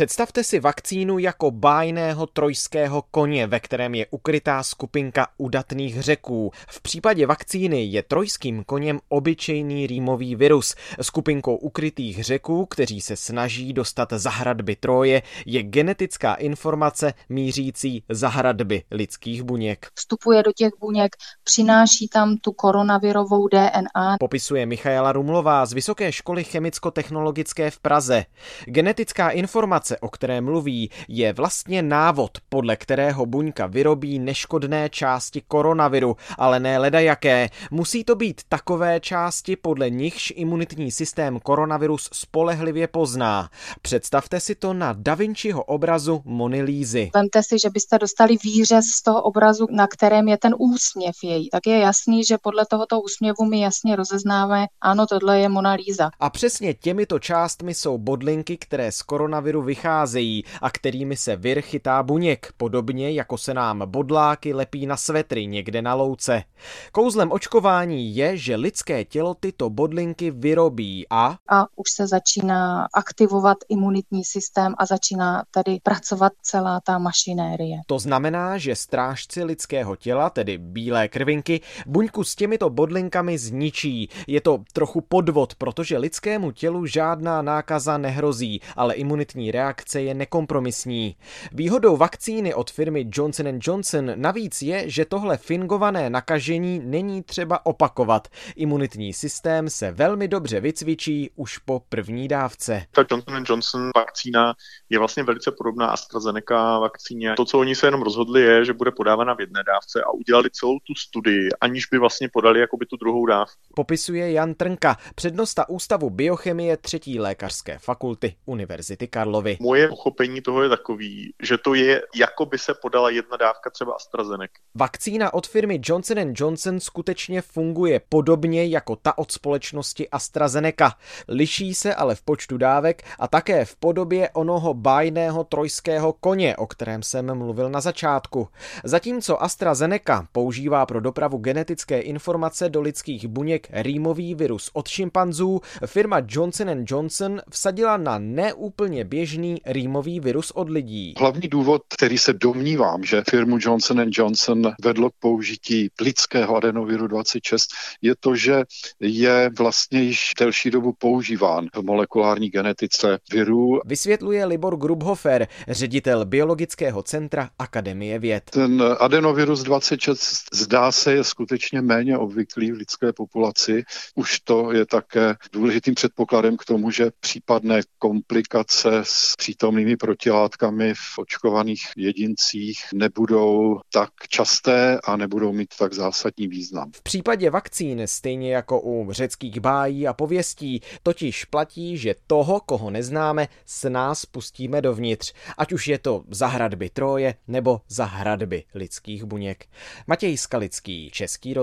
Představte si vakcínu jako bájného trojského koně, ve kterém je ukrytá skupinka udatných řeků. V případě vakcíny je trojským koněm obyčejný rýmový virus. Skupinkou ukrytých řeků, kteří se snaží dostat za hradby Troje, je genetická informace mířící za hradby lidských buněk. Vstupuje do těch buněk, přináší tam tu koronavirovou DNA. Popisuje Michaela Rumlová z Vysoké školy chemicko-technologické v Praze. Genetická informace, o které mluví, je vlastně návod, podle kterého buňka vyrobí neškodné části koronaviru, ale ne ledajaké. Musí to být takové části, podle nichž imunitní systém koronavirus spolehlivě pozná. Představte si to na Da Vinciho obrazu Monilízy. Vemte si, že byste dostali výřez z toho obrazu, na kterém je ten úsměv její. Tak je jasný, že podle tohoto úsměvu my jasně rozeznáme, ano, tohle je Mona Lisa. A přesně těmito částmi jsou bodlinky, které z koronaviru vycházejí a kterými se vir chytá buněk, podobně jako se nám bodláky lepí na svetry někde na louce. Kouzlem očkování je, že lidské tělo tyto bodlinky vyrobí a... A už se začíná aktivovat imunitní systém a začíná tady pracovat celá ta mašinérie. To znamená, že strážci lidského těla, tedy bílé krvinky, buňku s těmito bodlinkami zničí. Je to trochu podvod, protože lidskému tělu žádná nákaza nehrozí, ale imunitní reakce je nekompromisní. Výhodou vakcíny od firmy Johnson Johnson navíc je, že tohle fingované nakažení není třeba opakovat. Imunitní systém se velmi dobře vycvičí už po první dávce. Ta Johnson Johnson vakcína je vlastně velice podobná AstraZeneca vakcíně. To, co oni se jenom rozhodli, je, že bude podávána v jedné dávce a udělali celou tu studii, aniž by vlastně podali jakoby tu druhou dávku. Popisuje Jan Trnka, přednosta Ústavu biochemie třetí lékařské fakulty Univerzity Karlovy. Moje pochopení toho je takový, že to je, jako by se podala jedna dávka třeba AstraZeneca. Vakcína od firmy Johnson Johnson skutečně funguje podobně jako ta od společnosti AstraZeneca. Liší se ale v počtu dávek a také v podobě onoho bájného trojského koně, o kterém jsem mluvil na začátku. Zatímco AstraZeneca používá pro dopravu genetické informace do lidských buněk rýmový virus od šimpanzů, firma Johnson Johnson vsadila na neúplně běžný rýmový virus od lidí. Hlavní důvod, který se domnívám, že firmu Johnson Johnson vedlo k použití lidského adenoviru 26, je to, že je vlastně již delší dobu používán v molekulární genetice virů. Vysvětluje Libor Grubhofer, ředitel Biologického centra Akademie věd. Ten adenovirus 26 zdá se je skutečně méně obvyklý v lidské populaci. Už to je také důležitým předpokladem k tomu, že případné komplikace s přítomnými protilátkami v očkovaných jedincích nebudou tak časté a nebudou mít tak zásadní význam. V případě vakcín, stejně jako u řeckých bájí a pověstí, totiž platí, že toho, koho neznáme, s nás pustíme dovnitř, ať už je to za hradby Troje nebo za hradby lidských buněk. Matěj Skalický, Český rozhlas.